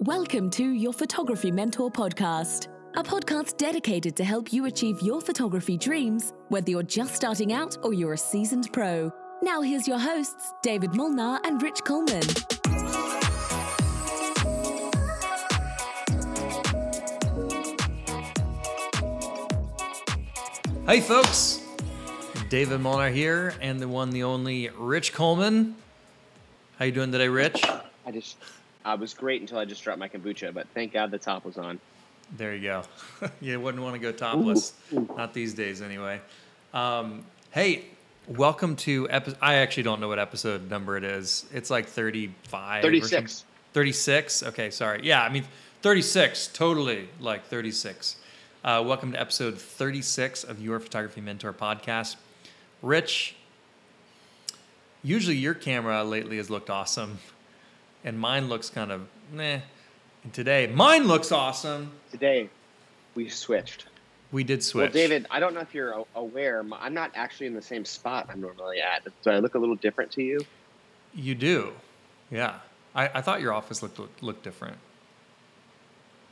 Welcome to your Photography Mentor podcast, a podcast dedicated to help you achieve your photography dreams, whether you're just starting out or you're a seasoned pro. Now, here's your hosts, David Molnar and Rich Coleman. Hey, folks. David Molnar here, and the one, the only Rich Coleman. How you doing today, Rich? I just, I was great until I just dropped my kombucha, but thank God the top was on. There you go. you wouldn't want to go topless, not these days, anyway. Um, hey, welcome to episode. I actually don't know what episode number it is. It's like thirty-five. 36. Thirty-six. Okay, sorry. Yeah, I mean thirty-six. Totally like thirty-six. Uh, welcome to episode thirty-six of your Photography Mentor podcast. Rich, usually your camera lately has looked awesome, and mine looks kind of meh. And today, mine looks awesome. Today, we switched. We did switch. Well, David, I don't know if you're aware, I'm not actually in the same spot I'm normally at. Do I look a little different to you? You do, yeah. I, I thought your office looked looked different.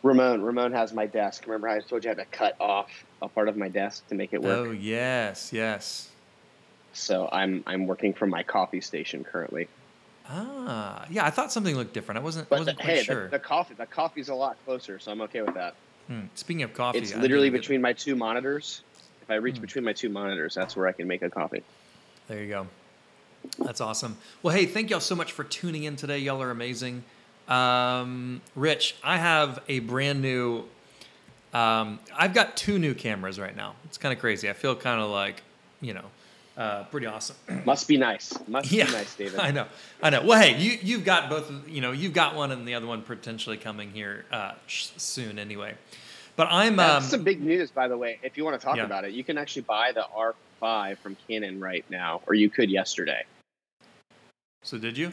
Ramon, Ramon has my desk. Remember I told you I had to cut off a part of my desk to make it work? Oh yes, yes. So I'm I'm working from my coffee station currently. Ah, yeah. I thought something looked different. I wasn't But wasn't the, quite hey, sure. the, the coffee the coffee's a lot closer, so I'm okay with that. Hmm. Speaking of coffee, it's I literally between my two monitors. If I reach Hmm. between my two monitors, that's where I can make a coffee. There you go. That's awesome. Well, hey, thank y'all so much for tuning in today. Y'all are amazing. Um, Rich, I have a brand new. Um, I've got two new cameras right now. It's kind of crazy. I feel kind of like, you know, uh, pretty awesome. Must be nice. Must yeah, be nice, David. I know, I know. Well, hey, you you've got both. You know, you've got one, and the other one potentially coming here uh, sh- soon, anyway. But I'm um, That's some big news, by the way. If you want to talk Yeah. about it, you can actually buy the R5 from Canon right now, or you could yesterday. so did you?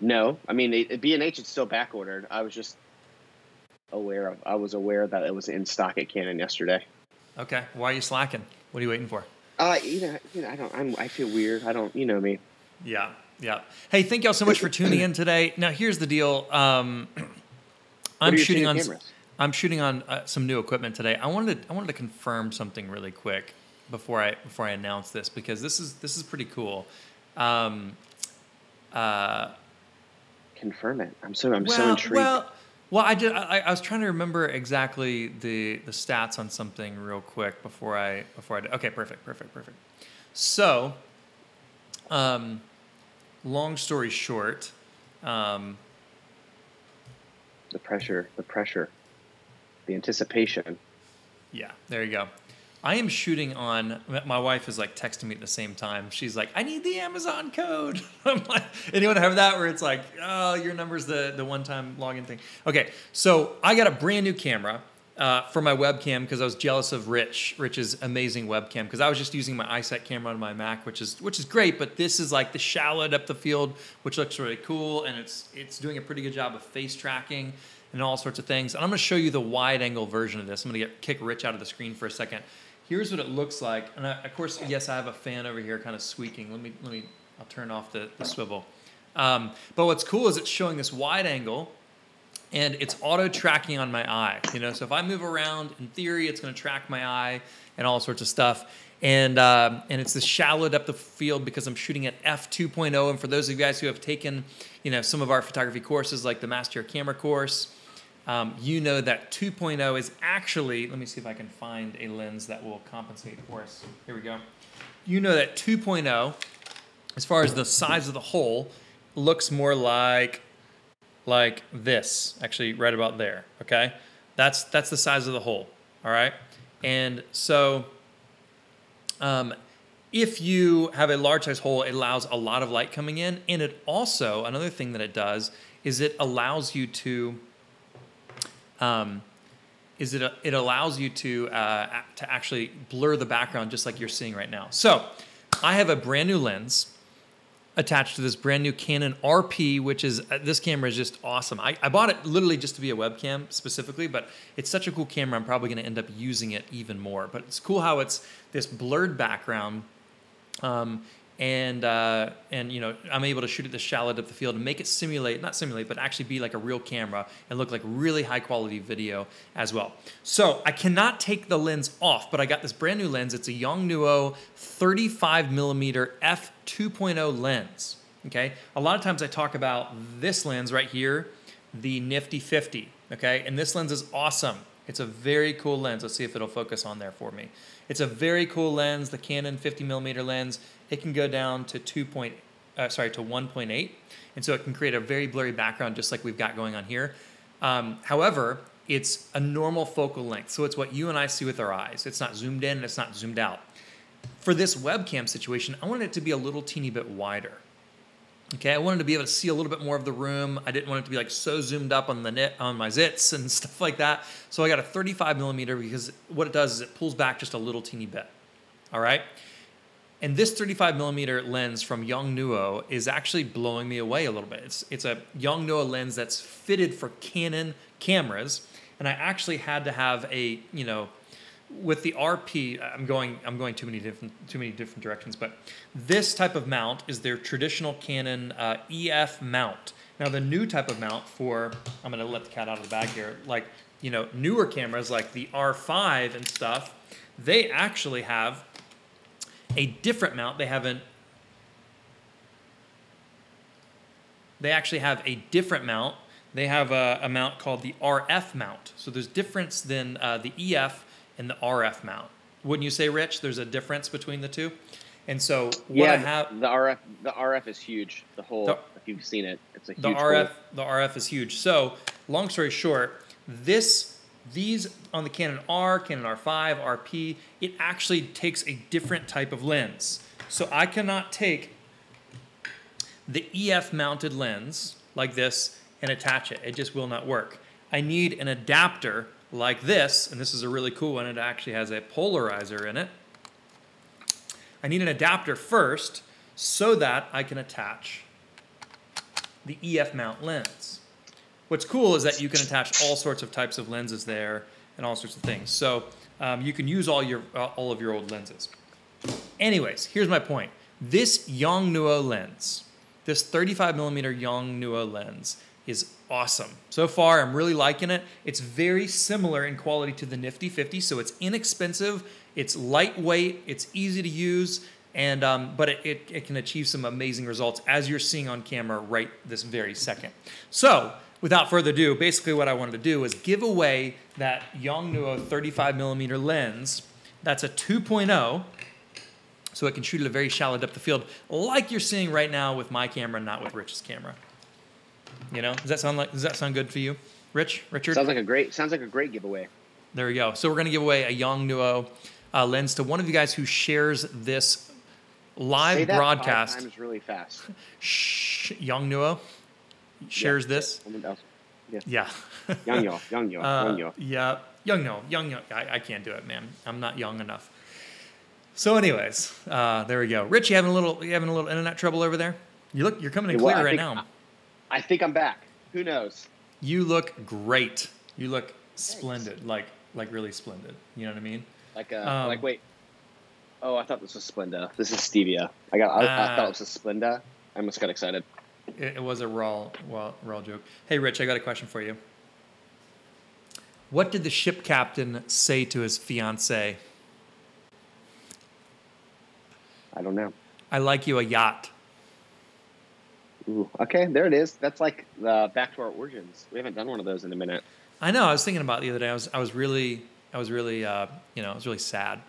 No, I mean it, B and H it's still back ordered. I was just aware of. I was aware that it was in stock at Canon yesterday. Okay. Why are you slacking? What are you waiting for? Uh, you know, you know I don't. I'm, I feel weird. I don't. You know me. Yeah, yeah. Hey, thank y'all so much for tuning in today. Now, here's the deal. Um, I'm are your two shooting on. cameras? I'm shooting on uh, some new equipment today. I wanted to, I wanted to confirm something really quick before I before I announce this because this is this is pretty cool. Um, uh, Confirm it. I'm so. I'm so intrigued. well, well, I did. I, I was trying to remember exactly the the stats on something real quick before I before I. Did. Okay, perfect, perfect, perfect. So, um, long story short, um, the pressure. The pressure. The anticipation. yeah, there you go. I am shooting on. My wife is like texting me at the same time. She's like, "I need the Amazon code." I'm like, "Anyone have that?" Where it's like, "Oh, your number's the the one time login thing." Okay, so I got a brand new camera uh, for my webcam because I was jealous of Rich, Rich's amazing webcam because I was just using my iSight camera on my Mac, which is which is great, but this is like the shallow depth of field, which looks really cool, and it's it's doing a pretty good job of face tracking and all sorts of things. And I'm going to show you the wide angle version of this. I'm going to get kick Rich out of the screen for a second. Here's what it looks like, and I, of course, yes, I have a fan over here, kind of squeaking. Let me let me. I'll turn off the, the swivel. Um, but what's cool is it's showing this wide angle, and it's auto tracking on my eye. You know, so if I move around, in theory, it's going to track my eye and all sorts of stuff. And um, and it's the shallow depth of field because I'm shooting at f 2.0. And for those of you guys who have taken, you know, some of our photography courses like the Master Camera course, um, you know that 2.0 is actually. Let me see if I can find a lens that will compensate for us. Here we go. You know that 2.0, as far as the size of the hole, looks more like like this, actually right about there, okay? That's that's the size of the hole, all right? And so um, if you have a large size hole, it allows a lot of light coming in, and it also another thing that it does is it allows you to um, is it it allows you to uh, to actually blur the background just like you're seeing right now. So I have a brand new lens attached to this brand new Canon RP, which is uh, this camera is just awesome. I, I bought it literally just to be a webcam specifically, but it's such a cool camera. I'm probably going to end up using it even more. But it's cool how it's this blurred background. Um, and uh, and you know I'm able to shoot at the shallow depth of field and make it simulate not simulate but actually be like a real camera and look like really high quality video as well. So I cannot take the lens off, but I got this brand new lens. It's a Yongnuo 35 millimeter f 2.0 lens. Okay, a lot of times I talk about this lens right here, the Nifty 50. Okay, and this lens is awesome. It's a very cool lens. Let's see if it'll focus on there for me. It's a very cool lens, the Canon 50 millimeter lens. It can go down to 2. Point, uh, sorry, to 1.8, and so it can create a very blurry background, just like we've got going on here. Um, however, it's a normal focal length, so it's what you and I see with our eyes. It's not zoomed in, and it's not zoomed out. For this webcam situation, I wanted it to be a little teeny bit wider. Okay, I wanted to be able to see a little bit more of the room. I didn't want it to be like so zoomed up on the net on my zits and stuff like that. So I got a 35 millimeter because what it does is it pulls back just a little teeny bit. All right. And this 35 millimeter lens from Yongnuo is actually blowing me away a little bit. It's it's a Yongnuo lens that's fitted for Canon cameras, and I actually had to have a you know with the RP, I'm going I'm going too many different too many different directions, but this type of mount is their traditional Canon uh, EF mount. Now the new type of mount for I'm going to let the cat out of the bag here, like you know newer cameras like the R5 and stuff, they actually have a different mount. They have an they actually have a different mount. They have a, a mount called the RF mount. So there's difference than uh, the EF and the RF mount. Wouldn't you say, Rich? There's a difference between the two. And so what yeah, I have the RF the RF is huge. The whole The- if you've seen it, it's a huge the hole. RF the RF is huge. So long story short, this these on the Canon R, Canon R5, RP, it actually takes a different type of lens. So I cannot take the EF mounted lens like this and attach it. It just will not work. I need an adapter like this, and this is a really cool one. It actually has a polarizer in it. I need an adapter first so that I can attach the EF mount lens. What's cool is that you can attach all sorts of types of lenses there and all sorts of things. So um, you can use all your uh, all of your old lenses. Anyways, here's my point. This Yongnuo lens, this 35 millimeter Yongnuo lens, is awesome. So far, I'm really liking it. It's very similar in quality to the Nifty 50, so it's inexpensive, it's lightweight, it's easy to use, and um, but it, it, it can achieve some amazing results as you're seeing on camera right this very second. So, without further ado, basically what I wanted to do was give away that Yongnuo 35 millimeter lens. That's a 2.0 so it can shoot at a very shallow depth of field, like you're seeing right now with my camera, not with Rich's camera. You know, does that sound like does that sound good for you, Rich? Richard? Sounds like a great sounds like a great giveaway. there we go. So we're gonna give away a Yongnuo uh, lens to one of you guys who shares this live Say that broadcast. five times really fast. Shh, Yongnuo shares Yeah, this. Yeah. Yeah. Young yo, young yo, Uh, young yo. Yeah, young no, young yo. I, I can't do it, man. I'm not young enough. So, anyways, uh, there we go. Rich, you having a little, you having a little internet trouble over there? You look, you're coming in well, clear I right think- now. I think I'm back. Who knows? You look great. You look splendid, like like really splendid. You know what I mean? Like uh, Um, like wait. Oh, I thought this was Splenda. This is Stevia. I got. I, I Ah. thought it was a Splenda. I almost got excited. It, it was a raw, raw, raw joke. Hey, Rich, I got a question for you. What did the ship captain say to his fiancee? I don't know. I like you a yacht. Ooh, okay, there it is. That's like the back to our origins. We haven't done one of those in a minute. I know. I was thinking about it the other day. I was, I was really, I was really, uh, you know, I was really sad.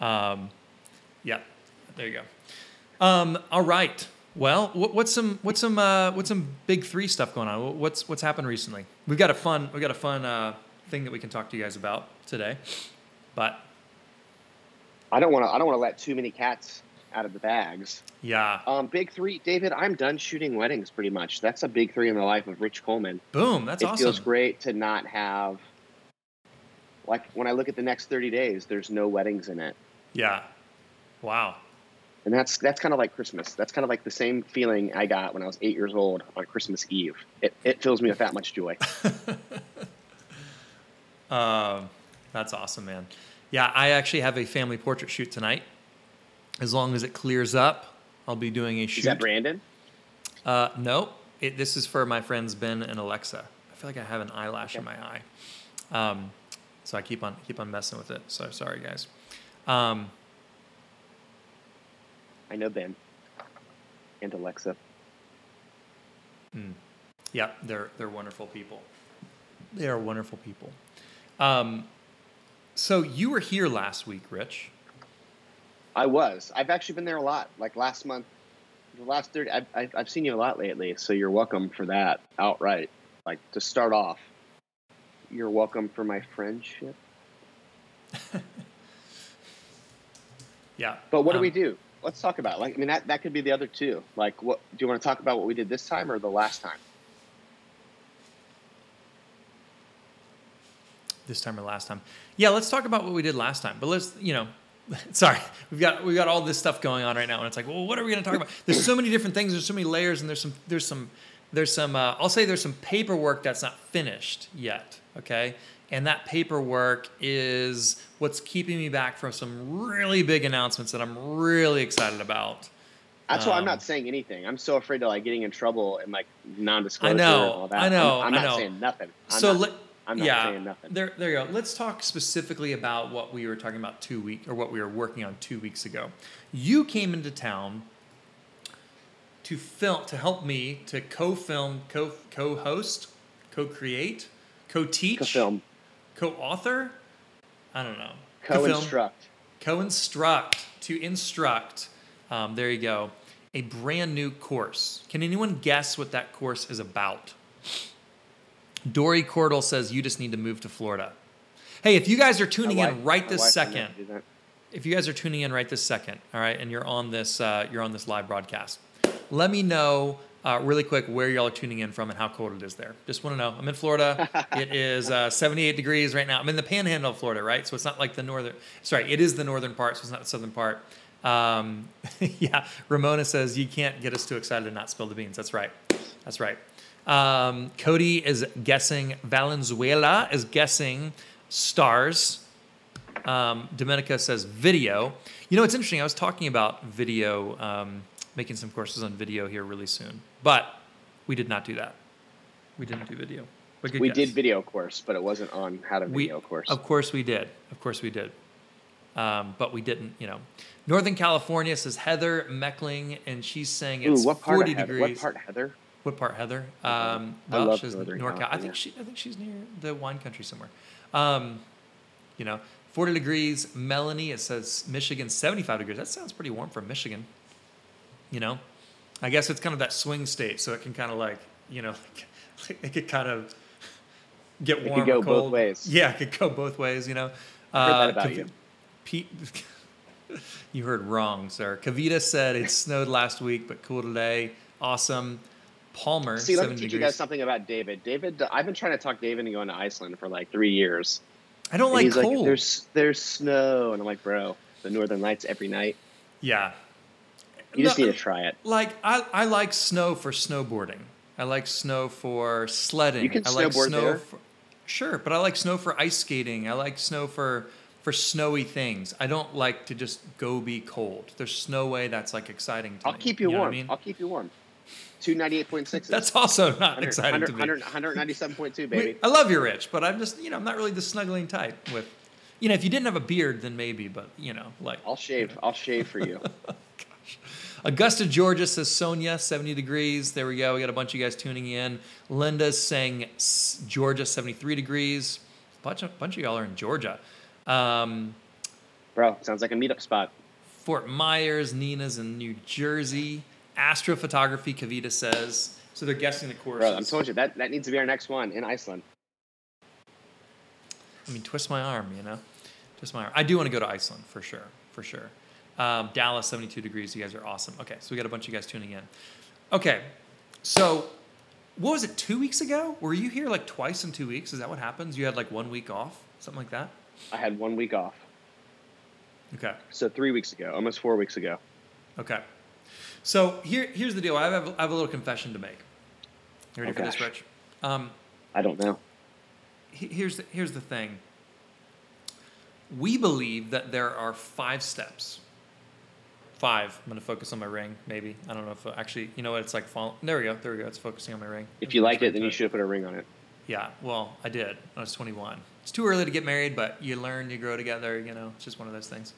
Um, yeah, there you go. Um, all right. Well, what, what's some, what's some, uh, what's some big three stuff going on? What's, what's happened recently? We've got a fun, we've got a fun uh, thing that we can talk to you guys about today. But I don't want to. I don't want to let too many cats out of the bags. yeah, Um, big three, David. I'm done shooting weddings. Pretty much. That's a big three in the life of Rich Coleman. boom. That's it awesome. It feels great to not have. Like when I look at the next 30 days, there's no weddings in it. Yeah. Wow. And that's that's kind of like Christmas. That's kind of like the same feeling I got when I was eight years old on Christmas Eve. It, it fills me with that much joy. Um, that's awesome, man. Yeah, I actually have a family portrait shoot tonight. As long as it clears up, I'll be doing a shoot. Is that Brandon? Uh, no, it, this is for my friends Ben and Alexa. I feel like I have an eyelash in my eye, um, so I keep on keep on messing with it. So sorry, guys. Um, I know Ben and Alexa. yeah, they're they're wonderful people. They are wonderful people. Um, so you were here last week, Rich. I was. I've actually been there a lot. Like last month, the last thirty. I've, I've, I've seen you a lot lately, so you're welcome for that outright. Like to start off, you're welcome for my friendship. Yeah. But what do um, we do? Let's talk about. it. Like, I mean, that that could be the other two. Like, what do you want to talk about? What we did this time or the last time? this time or last time. Yeah, let's talk about what we did last time. But let's, you know, sorry, we've got we've got all this stuff going on right now, and it's like, well, what are we going to talk about? There's so many different things. There's so many layers, and there's some there's some there's some. Uh, I'll say there's some paperwork that's not finished yet. Okay, and that paperwork is what's keeping me back from some really big announcements that I'm really excited about. That's why I'm Um, not saying anything. I'm so afraid of like getting in trouble and like non-disclosure I know, and all that. I know, I'm, I'm I not know. saying nothing. I'm so not, let, I'm not yeah, saying nothing. There, there you go. Let's talk specifically about what we were talking about two week or what we were working on two weeks ago. You came into town to film to help me to co-film, co co-host, co-create, co-teach, Co-film, co-author. I don't know. Co-instruct. co-instruct to instruct. Um, there you go. A brand new course. Can anyone guess what that course is about? Dory Cordell says you just need to move to Florida. Hey, if you guys are tuning My in right this second, never do that. if you guys are tuning in right this second, all right, and you're on this, uh, you're on this live broadcast, let me know uh, really quick where y'all are tuning in from and how cold it is there. Just want to know. I'm in Florida. it is uh, 78 degrees right now. I'm in the Panhandle of Florida, right? So it's not like the northern. Sorry, it is the northern part, so it's not the southern part. Um, yeah, Ramona says you can't get us too excited and not spill the beans. That's right. That's right. Um, Cody is guessing. Valenzuela is guessing stars. Um, Domenica says video. You know, it's interesting. I was talking about video, um, making some courses on video here really soon, but we did not do that. We didn't do video. We guess. did video course, but it wasn't on how to We- video course. Of course we did. Of course we did. Um, but we didn't, you know. Northern California says Heather Meckling, and she's saying Ooh, it's what part 40 degrees. What part, Heather? What part, Heather? Um, I well, love she's Northern NorCal. I think she. I think she's near the wine country somewhere. Um, you know, forty degrees. Melanie. It says Michigan, seventy-five degrees. That sounds pretty warm for Michigan. You know, I guess it's kind of that swing state, so it can kind of like you know, it could kind of get could warm or go both cold. ways. Yeah, it could go both ways. You know. heard that Uh, about Kav- you. Pete. You heard wrong, sir. Kavita said it snowed last week, but cool today. Awesome. Palmer, See, let me 70 teach you guys something about David. David, I've been trying to talk David into going to Iceland for like three years. I don't And like he's cold. like, "There's there's snow," and I'm like, "Bro, the Northern Lights every night. yeah. You just No, need to try it." Like I, I like snow for snowboarding. I like snow for sledding. You can I like snowboard snow there. For, sure, but I like snow for ice skating. I like snow for for snowy things. I don't like to just go be cold. There's no way that's like exciting to I'll me. keep you, know what warm. I mean? I'll keep you warm. Two ninety eight point six. That's also not exciting to me. 197.2, We- baby. I love you, Rich, but I'm just, you know, I'm not really the snuggling type with, you know, if you didn't have a beard, then maybe, but, you know, like. I'll shave. I'll shave for you. Augusta, Georgia says Sonia, 70 degrees. There we go. We got a bunch of you guys tuning in. Linda's saying Georgia, 73 degrees. Bunch of, bunch of y'all are in Georgia. Um, Bro, sounds like a meetup spot. Fort Myers, Nina's in New Jersey. Astrophotography, Kavita says. So they're guessing the course. Bro, I'm told you that that needs to be our next one in Iceland. I mean, twist my arm, you know? Twist my arm. I do want to go to Iceland for sure, for sure. Um, Dallas, 72 degrees. You guys are awesome. Okay, so we got a bunch of you guys tuning in. Okay, so what was it, two weeks ago? Were you here like twice in two weeks? Is that what happens? You had like one week off? Something like that? I had one week off. Okay, So three weeks ago, almost four weeks ago. okay. So here, here's the deal. I have, I have a little confession to make. You ready Oh, for this, gosh. Rich? Um, I don't know. here's the, here's the thing. We believe that there are five steps five. I'm gonna focus on my ring. Maybe I don't know if actually. You know what? It's like fall. There we go. There we go. It's focusing on my ring. If you liked it, then you should have put a ring on it. Yeah. Well, I did. I was 21. It's too early to get married, but you learn, you grow together. You know, it's just one of those things.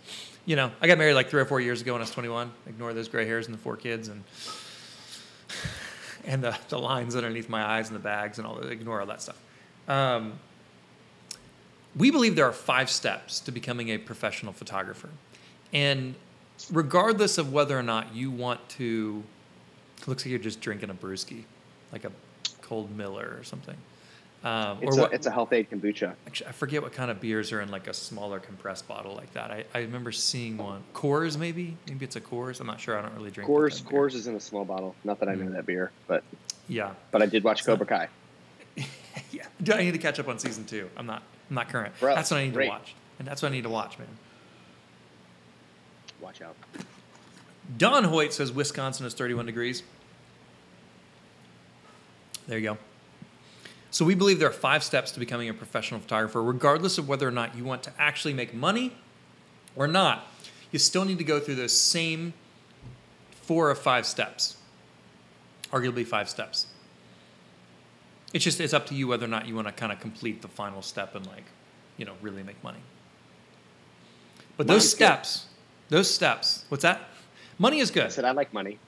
You know, I got married like three or four years ago when I was 21. Ignore those gray hairs and the four kids and and the, the lines underneath my eyes and the bags and all that. Ignore all that stuff. Um, we believe there are five steps to becoming a professional photographer. And regardless of whether or not you want to, looks like you're just drinking a brewski, like a cold Miller or something. Um, It's, or a, what, it's a Health-Ade kombucha. actually, I forget what kind of beers are in like a smaller compressed bottle like that. I, I remember seeing one. Coors, maybe? Maybe it's a Coors. I'm not sure. I don't really drink. Coors, kind of beer. Coors is in a small bottle. Not that I know Mm. that beer, but Yeah. but I did watch So- Cobra Kai. yeah. I need to catch up on season two? I'm not. I'm not current. Bro, that's what I need great. to watch, and that's what I need to watch, man. Watch out. Don Hoyt says Wisconsin is 31 degrees. There you go. So we believe there are five steps to becoming a professional photographer, regardless of whether or not you want to actually make money or not. You still need to go through those same four or five steps, arguably five steps. It's just it's up to you whether or not you want to kind of complete the final step and like, you know, really make money. But those steps, those steps, what's that? Money is good. I said I like money.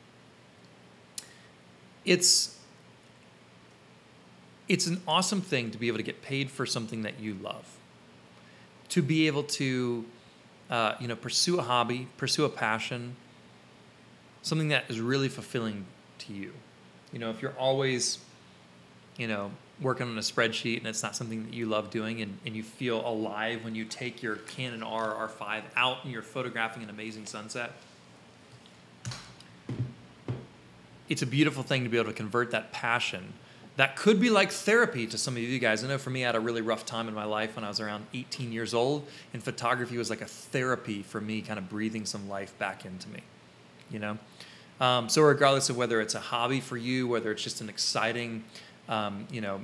It's it's an awesome thing to be able to get paid for something that you love. To be able to uh, you know pursue a hobby, pursue a passion, something that is really fulfilling to you. You know, if you're always you know working on a spreadsheet and it's not something that you love doing and, and you feel alive when you take your Canon R R5 out and you're photographing an amazing sunset it's a beautiful thing to be able to convert that passion that could be like therapy to some of you guys. I know for me, I had a really rough time in my life when I was around 18 years old, and photography was like a therapy for me, kind of breathing some life back into me, you know? Um, so, regardless of whether it's a hobby for you, whether it's just an exciting, um, you know,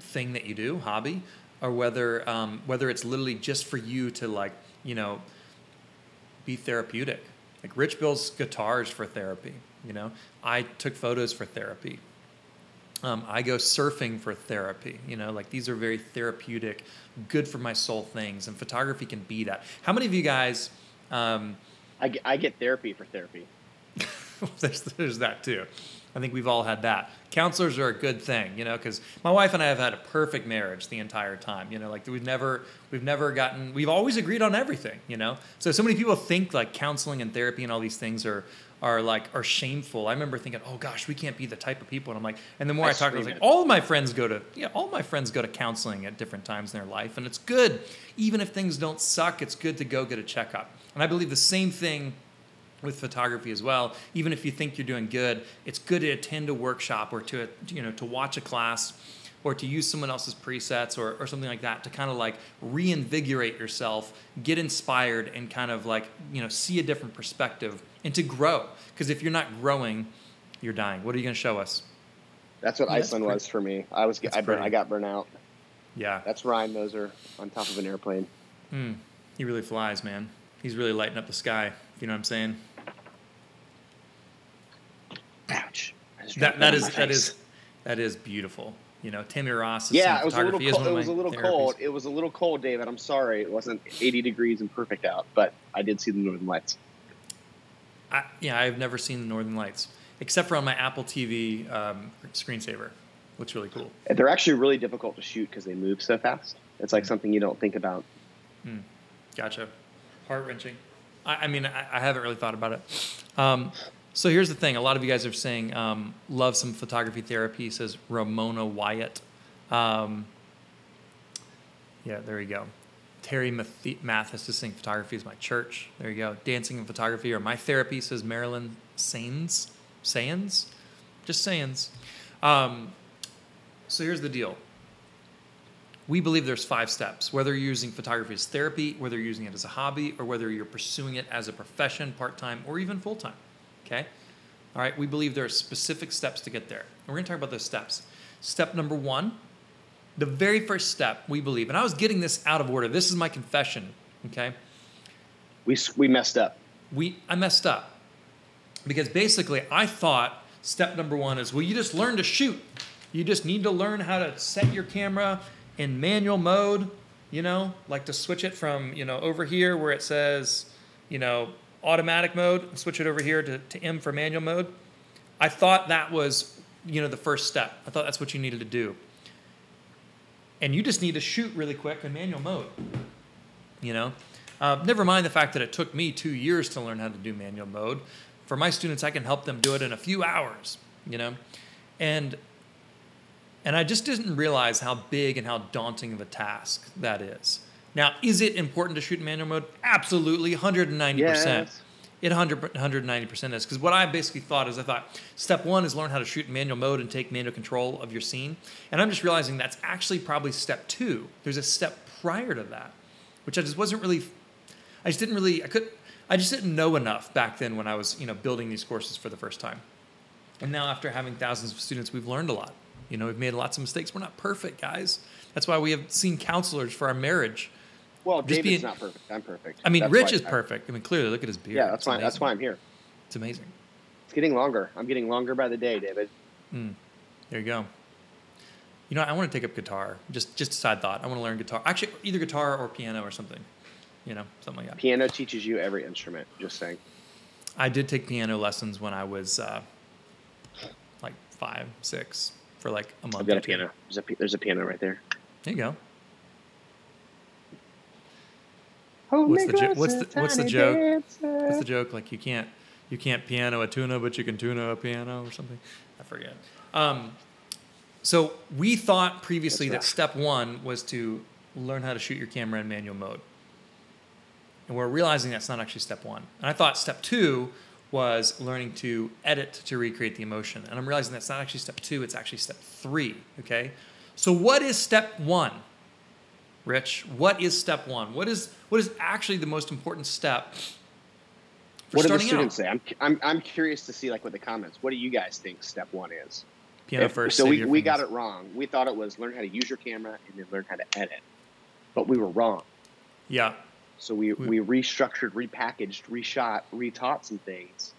thing that you do, hobby, or whether um, whether it's literally just for you to like, you know, be therapeutic. Like Rich builds guitars for therapy. You know, I took photos for therapy. Um, I go surfing for therapy. You know, like these are very therapeutic, good for my soul things, and photography can be that. How many of you guys? Um, I get, I get therapy for therapy. there's, there's that too. I think we've all had that. Counselors are a good thing, you know, because my wife and I have had a perfect marriage the entire time. You know, like we've never we've never gotten we've always agreed on everything. You know, so so many people think like counseling and therapy and all these things are are like are shameful. I remember thinking, oh gosh, we can't be the type of people. And I'm like, and the more I, I talk, I was like, all of my friends go to yeah, all my friends go to counseling at different times in their life, and it's good. Even if things don't suck, it's good to go get a checkup. And I believe the same thing with photography as well. Even if you think you're doing good, it's good to attend a workshop or to you know to watch a class or to use someone else's presets or, or something like that to kind of like reinvigorate yourself, get inspired, and kind of like you know see a different perspective and to grow. Because if you're not growing, you're dying. What are you going to show us? That's what Yeah, Iceland pretty- was for me. I was I, burn. I got burnt out. Yeah, That's Ryan Moser on top of an airplane. Hmm. he really flies, man. He's really lighting up the sky. You know what I'm saying. Ouch. I just That dropped that on is my that face. is that is beautiful. You know, Tammy Ross. Yeah, it was a little cold. It was a little therapies. cold. It was a little cold, David. I'm sorry. It wasn't 80 degrees and perfect out, but I did see the Northern Lights. I, yeah, I've never seen the Northern Lights except for on my Apple TV um, screensaver. Looks really cool. They're actually really difficult to shoot because they move so fast. It's like something you don't think about. Gotcha. Heart wrenching. I, I mean, I, I haven't really thought about it. Um, so here's the thing: a lot of you guys are saying um, love some photography therapy. Says Ramona Wyatt. Um, yeah, there you go. Terry Math- Mathis is saying photography is my church. There you go. Dancing and photography are my therapy. Says Marilyn Sains. Sayans, just sayings. Um, so here's the deal we believe there's five steps whether you're using photography as therapy whether you're using it as a hobby or whether you're pursuing it as a profession part-time or even full-time okay all right we believe there are specific steps to get there and we're going to talk about those steps step number one the very first step we believe and i was getting this out of order this is my confession okay We, we messed up. we I messed up because basically I thought step number one is well you just learn to shoot. You just need to learn how to set your camera in manual mode. You know, like to switch it from you know over here where it says you know automatic mode, switch it over here to, to M for manual mode. I thought that was you know the first step. I thought that's what you needed to do. And you just need to shoot really quick in manual mode. You know, uh, never mind the fact that it took me two years to learn how to do manual mode. For my students, I can help them do it in a few hours. You know, and and I just didn't realize how big and how daunting of a task that is. Now, is it important to shoot in manual mode? Absolutely, 190%. Yes. It 100, 190% is. Because what I basically thought is I thought step one is learn how to shoot in manual mode and take manual control of your scene. And I'm just realizing that's actually probably step two. There's a step prior to that, which I just wasn't really, I just didn't really, I could, I just didn't know enough back then when I was, you know, building these courses for the first time. And now after having thousands of students, we've learned a lot. You know, we've made lots of mistakes. We're not perfect, guys. That's why we have seen counselors for our marriage. Well, Just David's being- not perfect. I'm perfect. I mean, That's Rich is I- perfect. I mean, clearly, look at his beard. Yeah, that's It's why. That's why I'm here. It's amazing. It's getting longer. I'm getting longer by the day, David. There you go. You know, I want to take up guitar. Just, just a side thought. I want to learn guitar. Actually, either guitar or piano or something. You know, something like that. Piano teaches you every instrument. Just saying. I did take piano lessons when I was uh, like five, six, for like a month. I've got a piano. There's a there's a piano right there. There you go. What's the jo- what's the- what's the joke? dancer. What's the joke? Like you can't you can't piano a tuna, but you can tuna a piano or something. I forget. Um, so we thought previously that step one was to learn how to shoot your camera in manual mode, and we're realizing that's not actually step one. And I thought step two was learning to edit to recreate the emotion, and I'm realizing that's not actually step two. It's actually step three. Okay. So what is step one? Rich, what is step one? What is what is actually the most important step for What do the students out? say? I'm, I'm I'm curious to see like what the comments. What do you guys think step one is? Piano If- first. so we, we got it wrong. We thought it was learn how to use your camera and then learn how to edit, but we were wrong. Yeah, So we, We- we restructured, repackaged, reshot, retaught some things.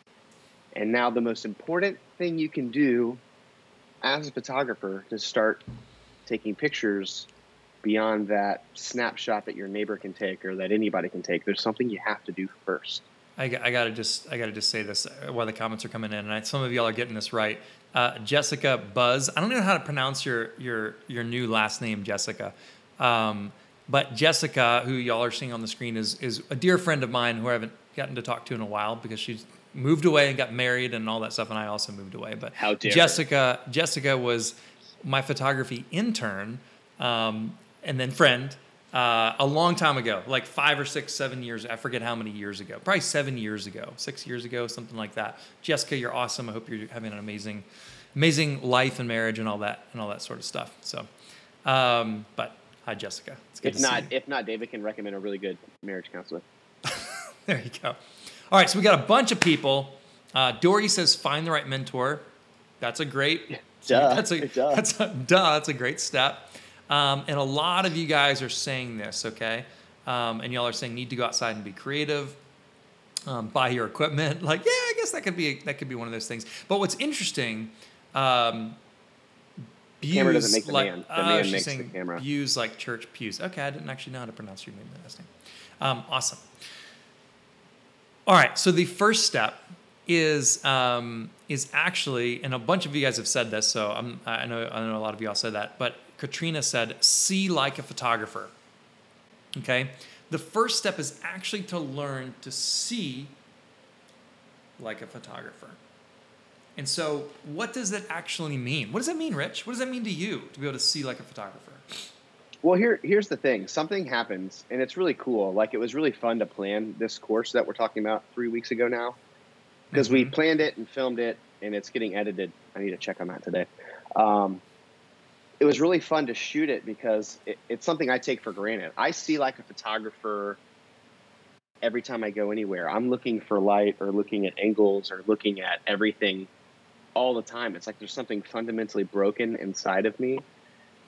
And now the most important thing you can do as a photographer to start taking pictures beyond that snapshot that your neighbor can take or that anybody can take. There's something you have to do first. I, got- I gotta just I gotta just say this uh, while the comments are coming in, and I, some of y'all are getting this right. Uh, Jessica Buzz. I don't know how to pronounce your your your new last name, Jessica. Um, but Jessica, who y'all are seeing on the screen, is is a dear friend of mine who I haven't gotten to talk to in a while because she's moved away and got married and all that stuff, and I also moved away. But How dare her. Jessica Jessica was my photography intern um, and then friend uh, a long time ago, like five or six, seven years. I forget how many years ago. Probably seven years ago, six years ago, something like that. Jessica, you're awesome. I hope you're having an amazing, amazing life and marriage and all that and all that sort of stuff. So, um, but hi, Jessica. It's good If to not, see you. if not, David can recommend a really good marriage counselor. There you go. All right, so we got a bunch of people. Uh, Dory says, "Find the right mentor." That's a great. Duh. That's a Duh. that's a duh. That's a great step. Um, and a lot of you guys are saying this, okay? Um, and y'all are saying need to go outside and be creative. Um, buy your equipment. Like, yeah, I guess that could be that could be one of those things. But what's interesting, um, Camera doesn't make the like, man. The oh, man makes the camera. Views like church pews. Okay, I didn't actually know how to pronounce your name. Last name. Um, awesome. All right, so the first step is um, is actually, and a bunch of you guys have said this, so I'm, I know I know a lot of y'all said that, but Katrina said, "See like a photographer." Okay, the first step is actually to learn to see like a photographer. And so, what does that actually mean? What does that mean, Rich? What does that mean to you to be able to see like a photographer? Well, here here's the thing. Something happens, and it's really cool. Like it was really fun to plan this course that we're talking about three weeks ago now, because we Mhm. planned it and filmed it, and it's getting edited. I need to check on that today. Um, it was really fun to shoot it because it, it's something I take for granted. I see like a photographer every time I go anywhere. I'm looking for light or looking at angles or looking at everything all the time. It's like there's something fundamentally broken inside of me.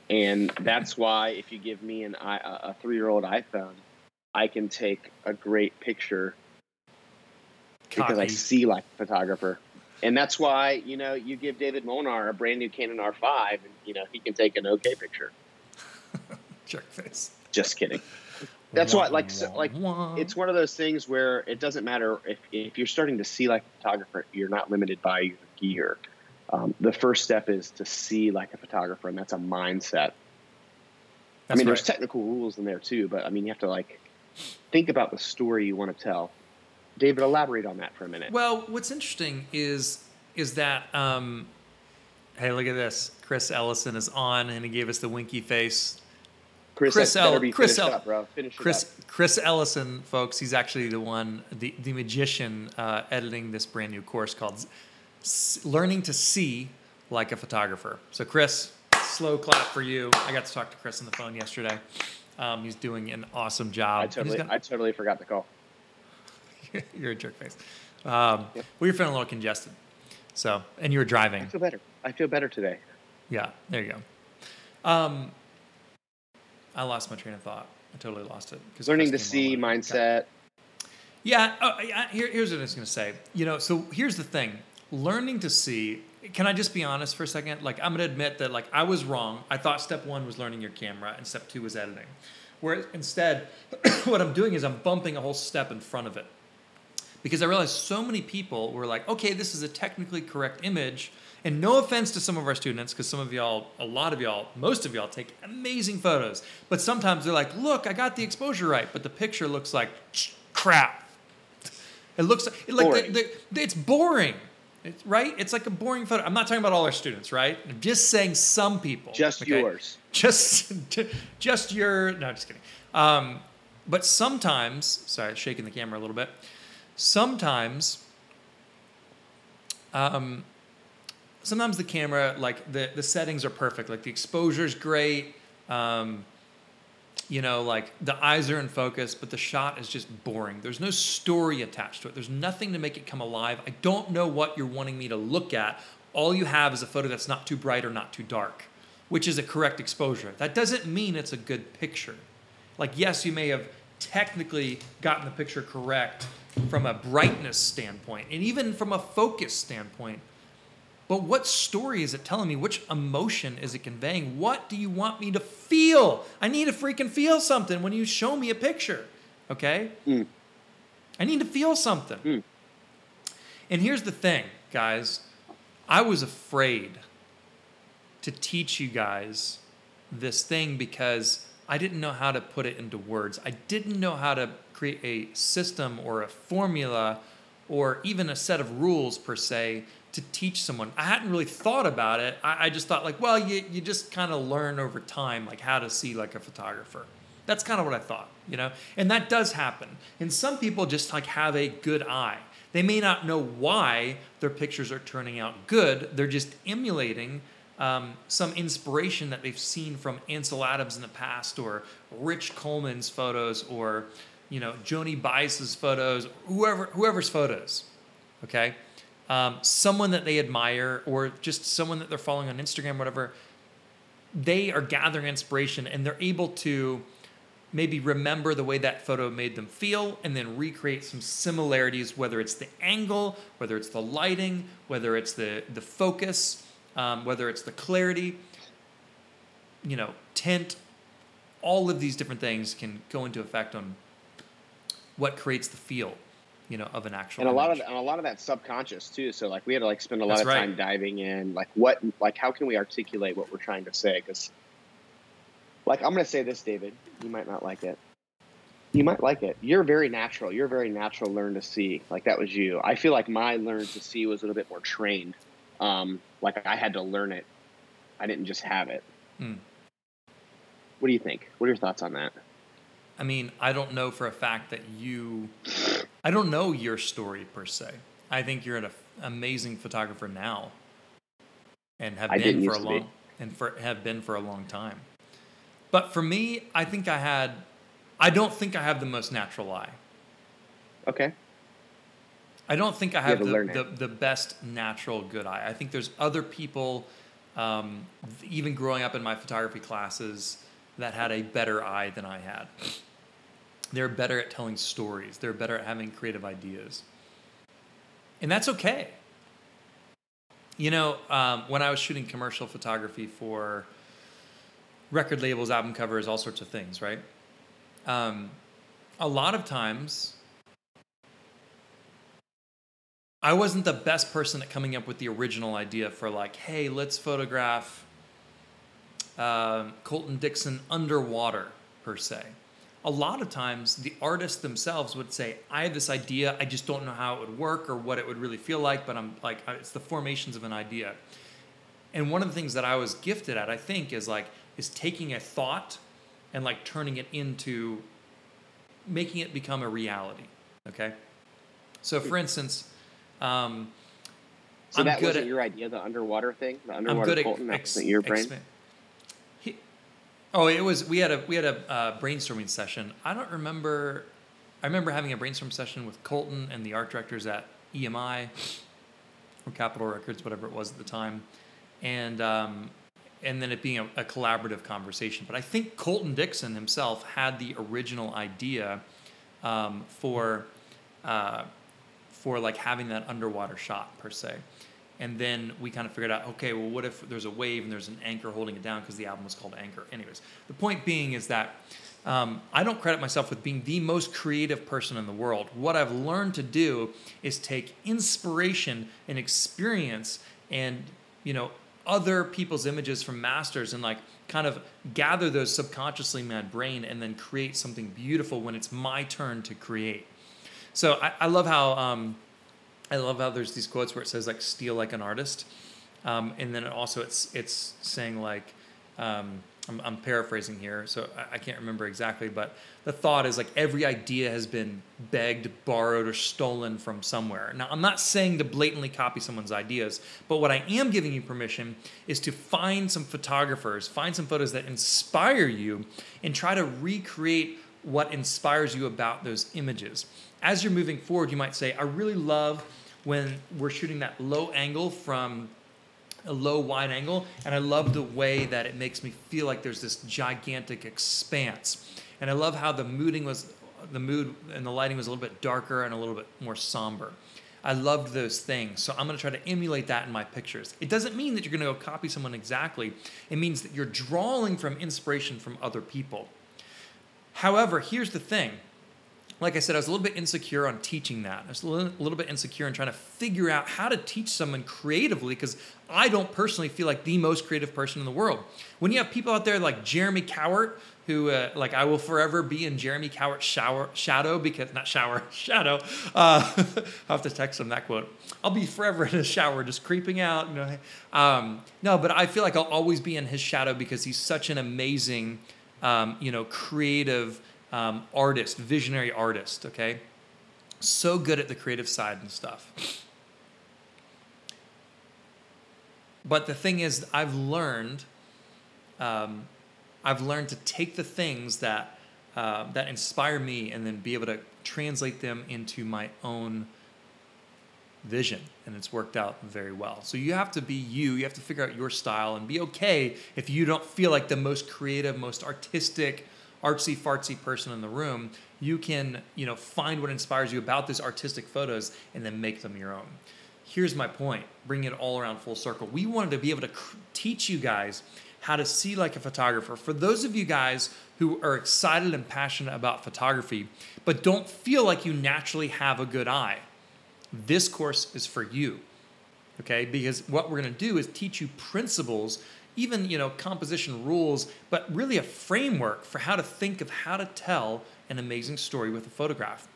And that's why if you give me an a three year old iPhone, I can take a great picture because I see like a photographer. And that's why, you know, you give David Molnar a brand new Canon R5 and, you know, he can take an okay picture. Jerk face. Just kidding. That's why, like, so, like it's one of those things where it doesn't matter if, if you're starting to see like a photographer, you're not limited by your gear. Um, the first step is to see like a photographer, and that's a mindset. I mean, right. there's technical rules in there too, but I mean, you have to like think about the story you want to tell. David, elaborate on that for a minute. Well, what's interesting is is that um, hey, look at this. Chris Ellison is on, and he gave us the winky face. Chris, Chris that El- be Chris El- up, bro. Finish Chris. Chris Ellison, folks, he's actually the one, the the magician, uh, editing this brand new course called S- "Learning to See Like a Photographer." So, Chris, slow clap for you. I got to talk to Chris on the phone yesterday. Um, he's doing an awesome job. I totally, gonna- I totally forgot the call. you're a jerk face. Um, Yep. Well, you're feeling a little congested. So, and you were driving. I feel better. I feel better today. Yeah, there you go. Um, I lost my train of thought. I totally lost it. Learning to see mindset. Yeah, oh, yeah here, here's what I was going to say. You know, so here's the thing. Learning to see, can I just be honest for a second? Like, I'm going to admit that, like, I was wrong. I thought step one was learning your camera and step two was editing. Where instead, what I'm doing is I'm bumping a whole step in front of it. Because I realized so many people were like, okay, this is a technically correct image. And no offense to some of our students, because some of y'all, a lot of y'all, most of y'all take amazing photos. But sometimes they're like, look, I got the exposure right, but the picture looks like crap. It looks like, like Boring. the, the, it's boring, it's, right? It's like a boring photo. I'm not talking about all our students, right? I'm just saying some people. Just okay? yours. Just, just your. No, just kidding. Um, but sometimes, sorry, shaking the camera a little bit. Sometimes, um, sometimes the camera, like the the settings are perfect. Like the exposure is great. Um, you know, like the eyes are in focus, but the shot is just boring. There's no story attached to it. There's nothing to make it come alive. I don't know what you're wanting me to look at. All you have is a photo that's not too bright or not too dark, which is a correct exposure. That doesn't mean it's a good picture. Like, yes, you may have technically gotten the picture correct from a brightness standpoint and even from a focus standpoint. But what story is it telling me? Which emotion is it conveying? What do you want me to feel? I need to freaking feel something when you show me a picture. Okay? Mm. I need to feel something. Mm. And here's the thing, guys. I was afraid to teach you guys this thing because I didn't know how to put it into words. I didn't know how to create a system or a formula or even a set of rules per se to teach someone. I hadn't really thought about it. I, I just thought like, well, you, you just kind of learn over time like how to see like a photographer. That's kind of what I thought, you know? And that does happen. And some people just like have a good eye. They may not know why their pictures are turning out good. They're just emulating um, some inspiration that they've seen from Ansel Adams in the past, or Rich Coleman's photos, or you know Joni Bice's photos, whoever whoever's photos. Okay, um, someone that they admire, or just someone that they're following on Instagram, whatever. They are gathering inspiration, and they're able to maybe remember the way that photo made them feel and then recreate some similarities whether it's the angle whether it's the lighting whether it's the the focus um, whether it's the clarity you know tint all of these different things can go into effect on what creates the feel you know of an actual and a lot of and a lot of that subconscious too. So like we had to like spend a lot That's of right. time diving in, like what, like how can we articulate what we're trying to say? Because, like I'm gonna say this, David, you might not like it. You might like it. You're very natural. You're very natural. Learn to see. Like that was you. I feel like my learn to see was a little bit more trained. Um, like I had to learn it. I didn't just have it. Hmm. What do you think? What are your thoughts on that? I mean, I don't know for a fact that you. I don't know your story per se. I think you're an amazing photographer now, and have I been for a to be. long and for have been for a long time. But for me, I think I had. I don't think I have the most natural eye. Okay. I don't think I had have the, the, the best natural good eye. I think there's other people, um, even growing up in my photography classes, that had a better eye than I had. They're better at telling stories. They're better at having creative ideas. and that's okay. You know, um, when I was shooting commercial photography for record labels, album covers, all sorts of things, right? Um, a lot of times, I wasn't the best person at coming up with the original idea for like, hey, let's photograph um, Colton Dixon underwater per se. A lot of times, the artists themselves would say, "I have this idea. I just don't know how it would work or what it would really feel like." But I'm like, it's the formations of an idea. And one of the things that I was gifted at, I think, is like is taking a thought and like turning it into making it become a reality. Okay. So, for instance, um, So I'm that good wasn't at- your idea, the underwater thing, the I'm underwater good Colton. at That your brain. He, oh, it was. We had a we had a uh, brainstorming session. I don't remember. I remember having a brainstorm session with Colton and the art directors at EMI or Capitol Records, whatever it was at the time, and um, and then it being a, a collaborative conversation. But I think Colton Dixon himself had the original idea um, for uh, for like having that underwater shot per se. And then we kind of figured out, okay, well, what if there's a wave and there's an anchor holding it down because the album was called Anchor. Anyways, the point being is that um, I don't credit myself with being the most creative person in the world. What I've learned to do is take inspiration and experience and you know other people's images from masters and like kind of gather those subconsciously in my brain and then create something beautiful when it's my turn to create. So I, I love how um, I love how there's these quotes where it says like steal like an artist, um, and then it also it's it's saying like um, I'm, I'm paraphrasing here, so I, I can't remember exactly, but the thought is like every idea has been begged, borrowed, or stolen from somewhere. Now I'm not saying to blatantly copy someone's ideas, but what I am giving you permission is to find some photographers, find some photos that inspire you, and try to recreate what inspires you about those images. As you're moving forward, you might say, I really love when we're shooting that low angle from a low wide angle, and I love the way that it makes me feel like there's this gigantic expanse. And I love how the mooding was the mood and the lighting was a little bit darker and a little bit more somber. I loved those things. So I'm going to try to emulate that in my pictures. It doesn't mean that you're going to go copy someone exactly. It means that you're drawing from inspiration from other people. However, here's the thing. Like I said, I was a little bit insecure on teaching that. I was a little, a little bit insecure in trying to figure out how to teach someone creatively because I don't personally feel like the most creative person in the world. When you have people out there like Jeremy Cowart, who uh, like I will forever be in Jeremy Cowart's shower shadow because not shower shadow. Uh, I'll have to text him that quote. I'll be forever in his shower, just creeping out. You know, um, no, but I feel like I'll always be in his shadow because he's such an amazing, um, you know, creative um, artist, visionary artist. Okay, so good at the creative side and stuff. But the thing is, I've learned, um, I've learned to take the things that uh, that inspire me and then be able to translate them into my own vision, and it's worked out very well. So you have to be you. You have to figure out your style and be okay if you don't feel like the most creative, most artistic, artsy fartsy person in the room. You can, you know, find what inspires you about those artistic photos and then make them your own. Here's my point bring it all around full circle. We wanted to be able to cr- teach you guys how to see like a photographer. For those of you guys who are excited and passionate about photography but don't feel like you naturally have a good eye this course is for you okay? Because what we're to do is teach you principles even you know composition rules but really a framework for how to think of how to tell an amazing story with a photograph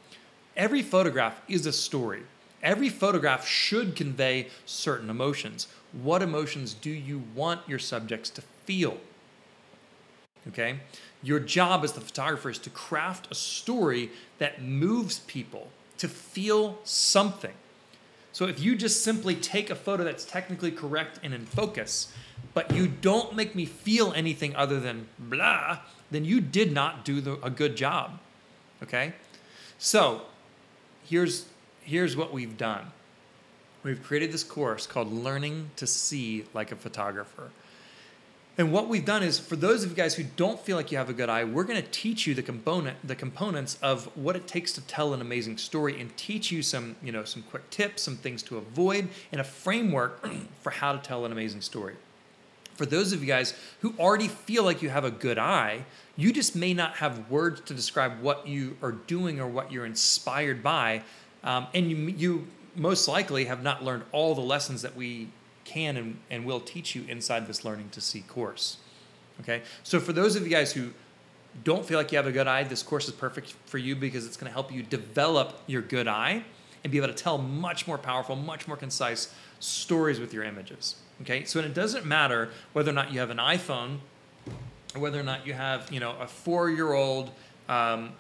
every photograph is a story Every photograph should convey certain emotions. What emotions do you want your subjects to feel? Okay? Your job as the photographer is to craft a story that moves people to feel something. So if you just simply take a photo that's technically correct and in focus, but you don't make me feel anything other than blah, then you did not do the, a good job. Okay? So here's here's what we've done we've created this course called Learning to See Like a Photographer. And what we've done is for those of you guys who don't feel like you have a good eye, we're going to teach you the component the components of what it takes to tell an amazing story and teach you some, you know, some quick tips, some things to avoid and a framework for how to tell an amazing story. For those of you guys who already feel like you have a good eye, you just may not have words to describe what you are doing or what you're inspired by. Um, and you, you most likely have not learned all the lessons that we can and, and will teach you inside this Learning to See course. Okay, so for those of you guys who don't feel like you have a good eye, this course is perfect for you because it's going to help you develop your good eye and be able to tell much more powerful, much more concise stories with your images. Okay, so it doesn't matter whether or not you have an iPhone or whether or not you have, you know, a four-year-old um,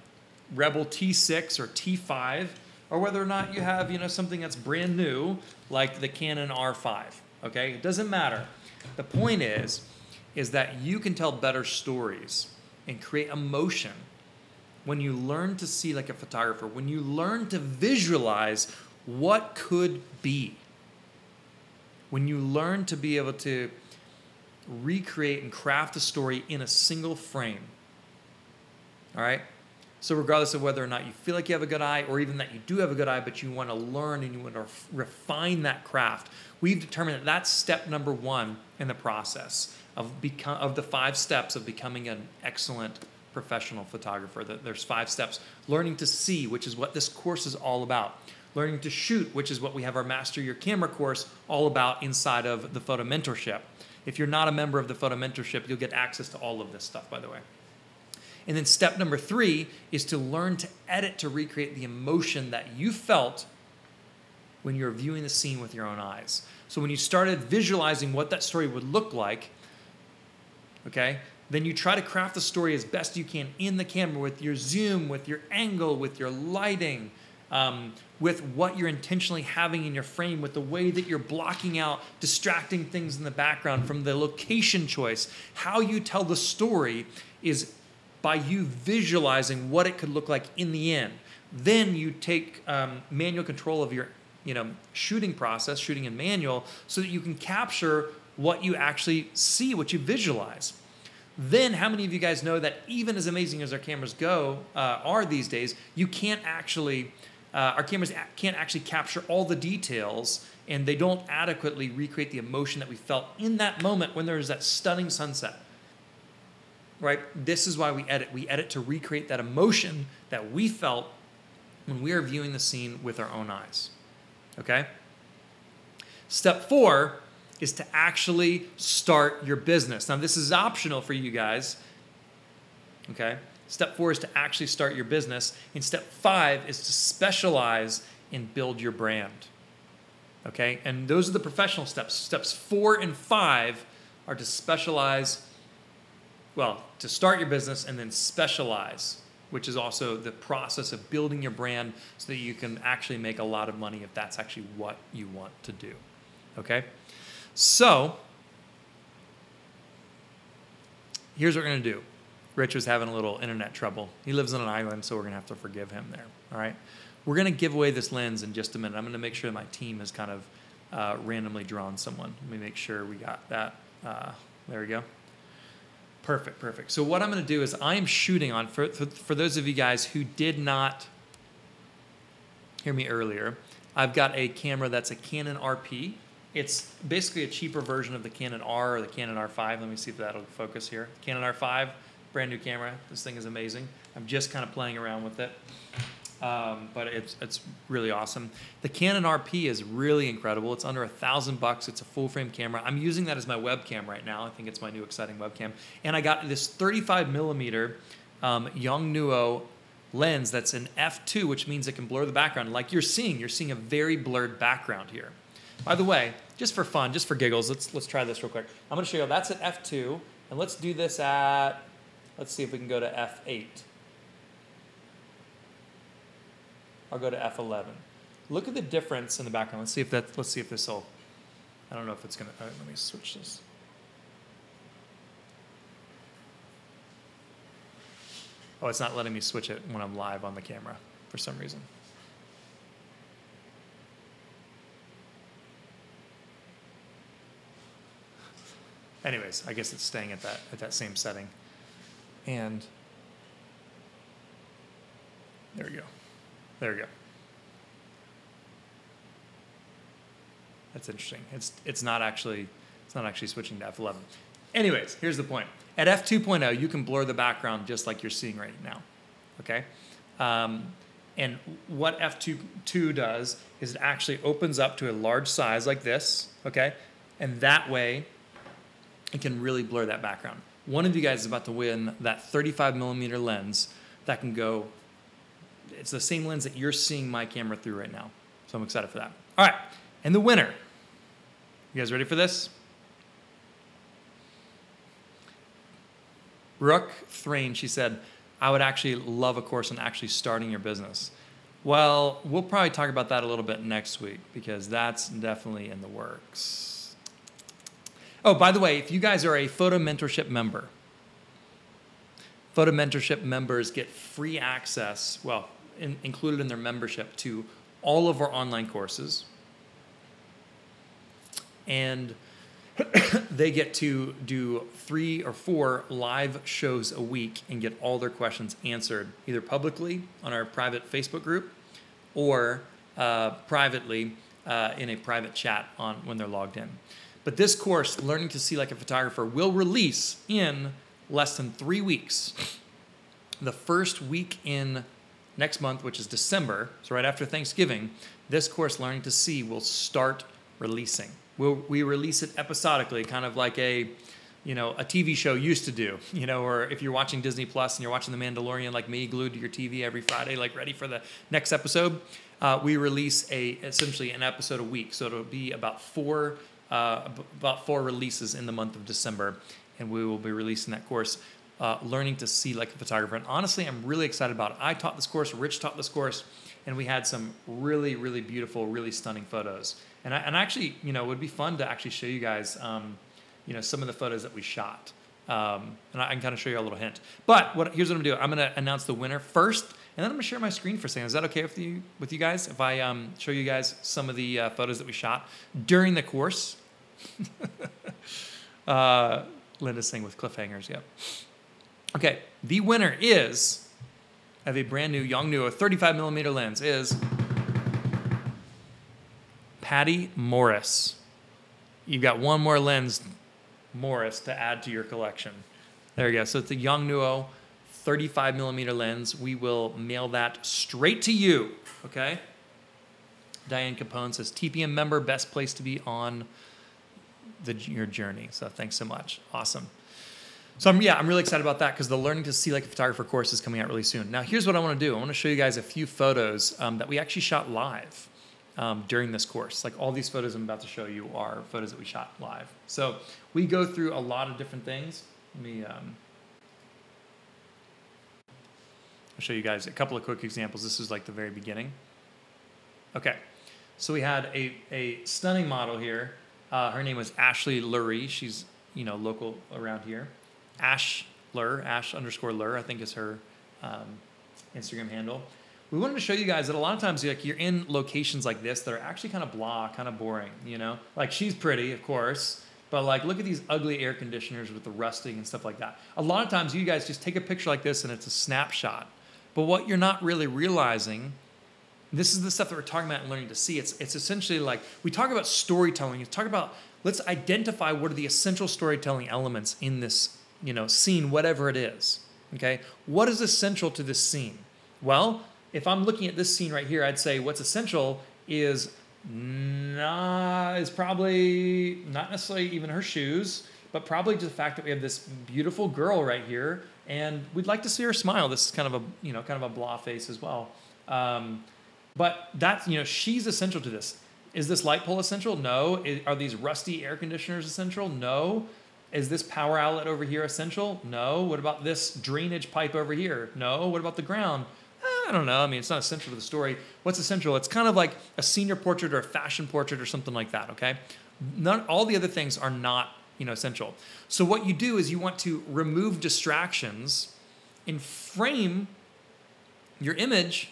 Rebel T6 or T5, or whether or not you have, you know, something that's brand new like the Canon R5. Okay, it doesn't matter. The point is, is that you can tell better stories and create emotion when you learn to see like a photographer, when you learn to visualize what could be, when you learn to be able to recreate and craft a story in a single frame. All right? So, regardless of whether or not you feel like you have a good eye, or even that you do have a good eye, but you want to learn and you want to refine that craft, we've determined that that's step number one in the process of become of the five steps of becoming an excellent professional photographer. There's five steps: learning to see, which is what this course is all about; learning to shoot, which is what we have our Master Your Camera course all about inside of the Photo Mentorship. If you're not a member of the Photo Mentorship, you'll get access to all of this stuff, by the way. And then step number three is to learn to edit to recreate the emotion that you felt when you're viewing the scene with your own eyes. So when you started visualizing what that story would look like, okay, then you try to craft the story as best you can in the camera with your zoom, with your angle, with your lighting, um, with what you're intentionally having in your frame, with the way that you're blocking out distracting things in the background from the location choice. How you tell the story is by you visualizing what it could look like in the end. Then you take um, manual control of your you know shooting process, shooting in manual, so that you can capture what you actually see, what you visualize. Then, how many of you guys know that even as amazing as our cameras go uh, are these days, you can't actually uh, our cameras can't actually capture all the details and they don't adequately recreate the emotion that we felt in that moment when there was that stunning sunset right? This is why we edit. We edit to recreate that emotion that we felt when we are viewing the scene with our own eyes. Okay? Step four is to actually start your business. Now, this is optional for you guys. Okay? Step four is to actually start your business. And step five is to specialize and build your brand. Okay? And those are the professional steps. Steps four and five are to specialize well, to start your business and then specialize, which is also the process of building your brand so that you can actually make a lot of money if that's actually what you want to do. Okay? So, here's what we're going to do. Rich was having a little internet trouble. He lives on an island, so we're to have to forgive him there. All right? We're to give away this lens in just a minute. I'm to make sure my team has kind of uh, randomly drawn someone. Let me make sure we got that. Uh, there we go. Perfect, perfect. So what I'm to do is I am shooting on for, for, for those of you guys who did not hear me earlier. I've got a camera that's a Canon RP. It's basically a cheaper version of the Canon R or the Canon R5. Let me see if that'll focus here. Canon R5, brand new camera. This thing is amazing. I'm just kind of playing around with it. Um, but it's it's really awesome. The Canon RP is really incredible. It's under a thousand bucks. It's a full frame camera. I'm using that as my webcam right now. I think it's my new exciting webcam. And I got this 35 millimeter um, Yongnuo lens that's an f2, which means it can blur the background. Like you're seeing, you're seeing a very blurred background here. By the way, just for fun, just for giggles, let's let's try this real quick. I'm going to show you. That's at f2, and let's do this at. Let's see if we can go to f8. I'll go to F11. Look at the difference in the background. Let's see if that. Let's see if this will. I don't know if it's gonna. let me switch this. Oh, it's not letting me switch it when I'm live on the camera for some reason. anyways, I guess it's staying at that at that same setting. And there we go. There we go. That's interesting. It's it's not actually it's not actually switching to F11. Anyways, here's the point. At f2.0, you can blur the background just like you're seeing right now. Okay? Um, and what f2 does is it actually opens up to a large size like this. Okay? And that way, it can really blur that background. One of you guys is about to win that 35 millimeter lens that can go, it's the same lens that you're seeing my camera through right now. So I'm excited for that. All right. And the winner. You guys ready for this? Brooke Thrain, she said, I would actually love a course on actually starting your business. Well, we'll probably talk about that a little bit next week because that's definitely in the works. Oh, by the way, if you guys are a photo mentorship member, photo mentorship members get free access, well, in, included in their membership to all of our online courses. And they get to do three or four live shows a week and get all their questions answered either publicly on our private Facebook group or uh, privately uh, in a private chat on when they're logged in. But this course, Learning to See Like a Photographer, will release in less than three weeks. The first week in next month, which is December, so right after Thanksgiving, this course, Learning to See, will start releasing we'll, we release it episodically, kind of like a you know a TV show used to do. You know, or if you're watching Disney Plus and you're watching The Mandalorian like me, glued to your TV every Friday, like ready for the next episode. Uh, we release a essentially an episode a week, so it'll be about four uh, about four releases in the month of December, and we will be releasing that course. Uh, learning to see like a photographer. And honestly, I'm really excited about it. I taught this course, Rich taught this course, and we had some really, really beautiful, really stunning photos. And I, and actually, you know, it would be fun to actually show you guys, um, you know, some of the photos that we shot. Um, and I, I can kind of show you a little hint. But what, here's what I'm gonna do. I'm gonna announce the winner first, and then I'm gonna share my screen for a second. Is that okay with you with you guys? If I um, show you guys some of the uh, photos that we shot during the course. uh, Linda's saying with cliffhangers. Yep. Okay, the winner is of a brand new Yongnuo 35 millimeter lens is Patty Morris. You've got one more lens, Morris, to add to your collection. There you go. So it's a Yongnuo 35 millimeter lens. We will mail that straight to you. Okay. Diane Capone says TPM member, best place to be on the, your journey. So thanks so much. Awesome. So I'm, yeah, I'm really excited about that because the learning to see like a photographer course is coming out really soon. Now here's what I want to do. I want to show you guys a few photos um, that we actually shot live um, during this course. Like all these photos I'm about to show you are photos that we shot live. So we go through a lot of different things. Let me um, I'll show you guys a couple of quick examples. This is like the very beginning. Okay, so we had a, a stunning model here. Uh, her name was Ashley Lurie. She's you know local around here. Ash Lur, Ash underscore Lur, I think is her um, Instagram handle we wanted to show you guys that a lot of times like you're in locations like this that are actually kind of blah, kind of boring, you know? Like she's pretty, of course, but like look at these ugly air conditioners with the rusting and stuff like that. A lot of times you guys just take a picture like this and it's a snapshot. But what you're not really realizing this is the stuff that we're talking about and learning to see. It's it's essentially like we talk about storytelling. You talk about let's identify what are the essential storytelling elements in this, you know, scene, whatever it is. Okay? What is essential to this scene? Well, if I'm looking at this scene right here, I'd say what's essential is not is probably not necessarily even her shoes, but probably just the fact that we have this beautiful girl right here, and we'd like to see her smile. This is kind of a you know kind of a blah face as well. Um, but that's you know she's essential to this. Is this light pole essential? No. Is, are these rusty air conditioners essential? No. Is this power outlet over here essential? No. What about this drainage pipe over here? No. What about the ground? I don't know. I mean, it's not essential to the story. What's essential? It's kind of like a senior portrait or a fashion portrait or something like that. Okay, none. All the other things are not you know essential. So what you do is you want to remove distractions and frame your image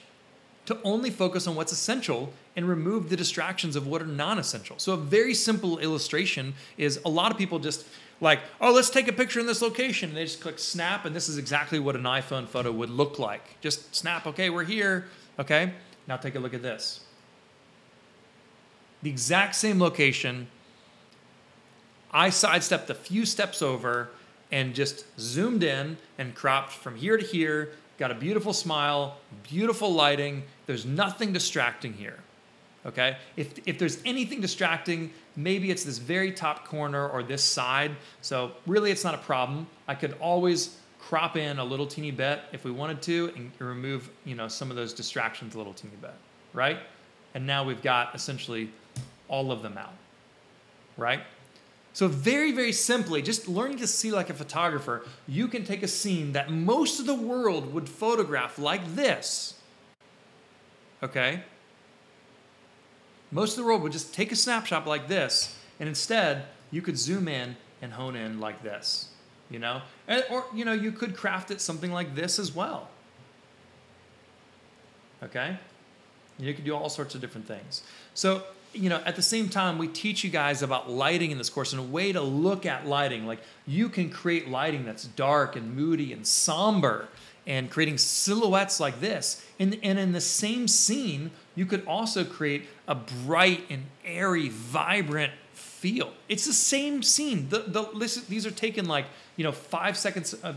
to only focus on what's essential and remove the distractions of what are non-essential. So a very simple illustration is a lot of people just like, oh, let's take a picture in this location. And they just click snap, and this is exactly what an iPhone photo would look like. Just snap, okay, we're here. Okay, now take a look at this. The exact same location. I sidestepped a few steps over and just zoomed in and cropped from here to here. Got a beautiful smile, beautiful lighting. There's nothing distracting here. Okay? If, if there's anything distracting, maybe it's this very top corner or this side. So really, it's not a problem. I could always crop in a little teeny bit if we wanted to and remove you know some of those distractions a little teeny bit, right? And now we've got essentially all of them out, right? So, very, very simply, just learning to see like a photographer, you can take a scene that most of the world would photograph like this. Okay? Most of the world would just take a snapshot like this, and instead, you could zoom in and hone in like this. You know? And, or, you know, you could craft it something like this as well. Okay? You could do all sorts of different things. So, you know, at the same time, we teach you guys about lighting in this course and a way to look at lighting. Like you can create lighting that's dark and moody and somber and creating silhouettes like this. And, and in the same scene, you could also create a bright and airy, vibrant feel. It's the same scene. The, the, this, these are taken like, you know, five seconds of,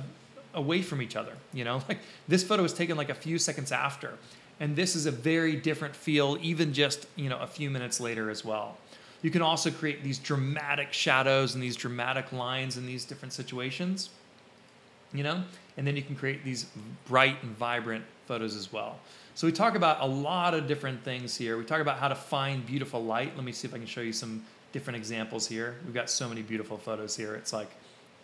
away from each other. You know, like this photo was taken like a few seconds after. And this is a very different feel, even just you know a few minutes later as well. You can also create these dramatic shadows and these dramatic lines in these different situations, you know, and then you can create these bright and vibrant photos as well. So we talk about a lot of different things here. We talk about how to find beautiful light. Let me see if I can show you some different examples here. We've got so many beautiful photos here. It's like,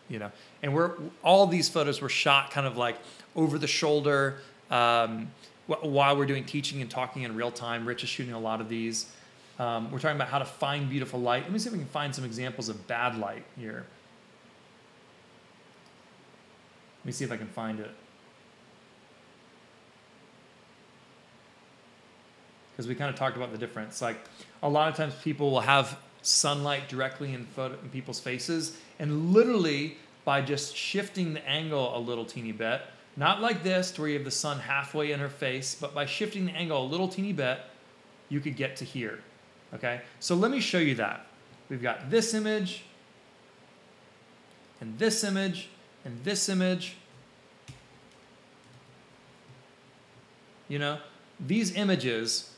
you know, and we're all these photos were shot kind of like over the shoulder. Um, while we're doing teaching and talking in real time. Rich is shooting a lot of these. Um, we're talking about how to find beautiful light. Let me see if we can find some examples of bad light here. Let me see if I can find it. Because we kind of talked about the difference. Like a lot of times people will have sunlight directly in, photo, in people's faces, and literally by just shifting the angle a little teeny bit, not like this, where you have the sun halfway in her face, but by shifting the angle a little teeny bit, you could get to here. Okay? So let me show you that. We've got this image, and this image, and this image. You know, these images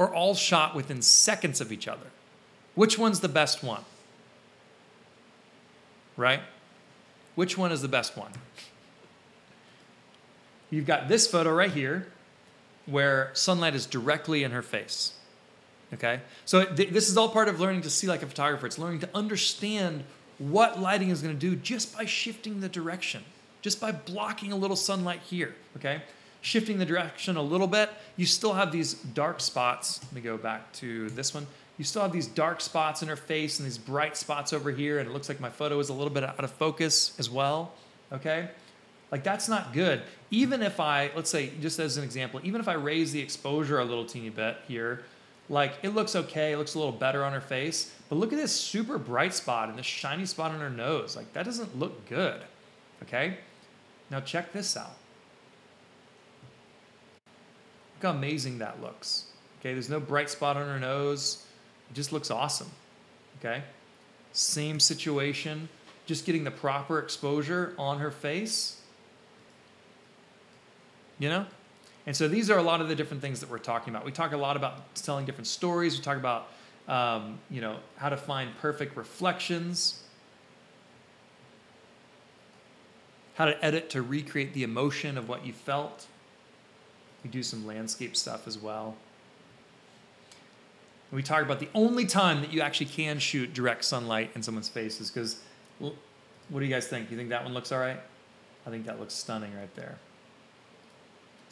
are all shot within seconds of each other. Which one's the best one? Right? Which one is the best one? You've got this photo right here where sunlight is directly in her face. Okay? So th- this is all part of learning to see like a photographer. It's learning to understand what lighting is going to do just by shifting the direction, just by blocking a little sunlight here. Okay? Shifting the direction a little bit, you still have these dark spots. Let me go back to this one. You still have these dark spots in her face and these bright spots over here, and it looks like my photo is a little bit out of focus as well. Okay? Like that's not good. Even if I, let's say, just as an example, even if I raise the exposure a little teeny bit here, like it looks okay, it looks a little better on her face. But look at this super bright spot and this shiny spot on her nose. Like that doesn't look good. Okay? Now check this out. Look how amazing that looks. Okay, there's no bright spot on her nose. It just looks awesome. Okay? Same situation, just getting the proper exposure on her face you know? And so these are a lot of the different things that we're talking about. We talk a lot about telling different stories. We talk about, um, you know, how to find perfect reflections, how to edit to recreate the emotion of what you felt. We do some landscape stuff as well. And we talk about the only time that you actually can shoot direct sunlight in someone's face is because, what do you guys think? You think that one looks all right? I think that looks stunning right there.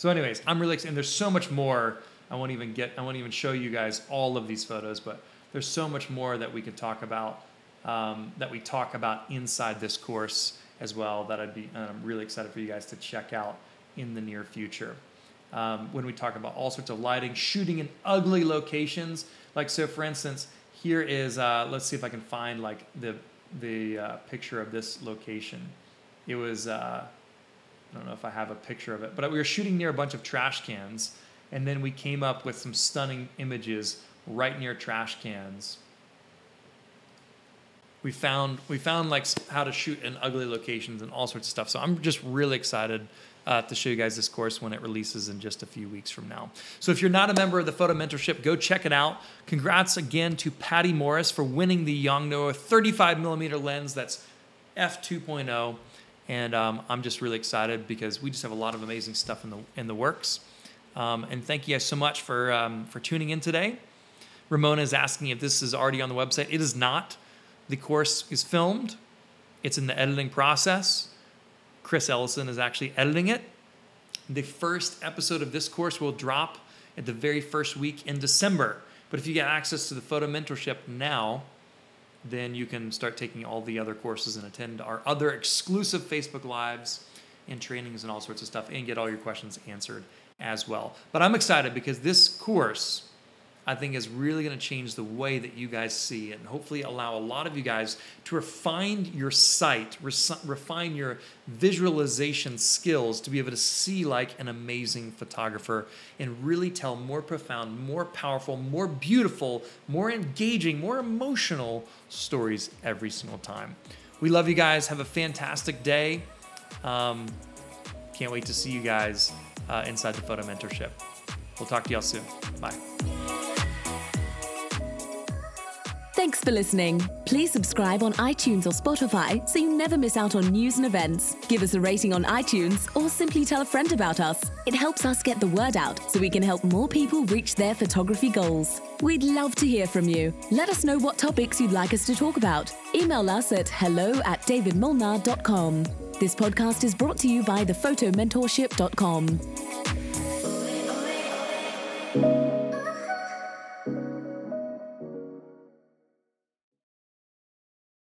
So, anyways, I'm really excited. And there's so much more. I won't even get. I won't even show you guys all of these photos, but there's so much more that we could talk about. Um, that we talk about inside this course as well. That I'd be. I'm really excited for you guys to check out in the near future. Um, when we talk about all sorts of lighting, shooting in ugly locations. Like so, for instance, here is. Uh, let's see if I can find like the the uh, picture of this location. It was uh, I don't know if I have a picture of it, but we were shooting near a bunch of trash cans, and then we came up with some stunning images right near trash cans. We found we found like how to shoot in ugly locations and all sorts of stuff. So I'm just really excited uh, to show you guys this course when it releases in just a few weeks from now. So if you're not a member of the Photo Mentorship, go check it out. Congrats again to Patty Morris for winning the Yongnuo 35 millimeter lens. That's f2.0 and um, I'm just really excited because we just have a lot of amazing stuff in the in the works. Um, and thank you guys so much for um, for tuning in today. Ramona is asking if this is already on the website. It is not. The course is filmed. It's in the editing process. Chris Ellison is actually editing it. The first episode of this course will drop at the very first week in December. But if you get access to the photo mentorship now, then you can start taking all the other courses and attend our other exclusive Facebook Lives and trainings and all sorts of stuff and get all your questions answered as well. But I'm excited because this course, I think, is really going to change the way that you guys see it and hopefully allow a lot of you guys to refine your sight, refine your visualization skills to be able to see like an amazing photographer and really tell more profound, more powerful, more beautiful, more engaging, more emotional stories every single time. We love you guys. Have a fantastic day. Um, can't wait to see you guys uh, inside the photo mentorship. We'll talk to y'all soon. Bye. Thanks for listening. Please subscribe on iTunes or Spotify so you never miss out on news and events. Give us a rating on iTunes or simply tell a friend about us. It helps us get the word out so we can help more people reach their photography goals. We'd love to hear from you. Let us know what topics you'd like us to talk about. Email us at hello at davidmolnar.com. This podcast is brought to you by thephotomentorship.com.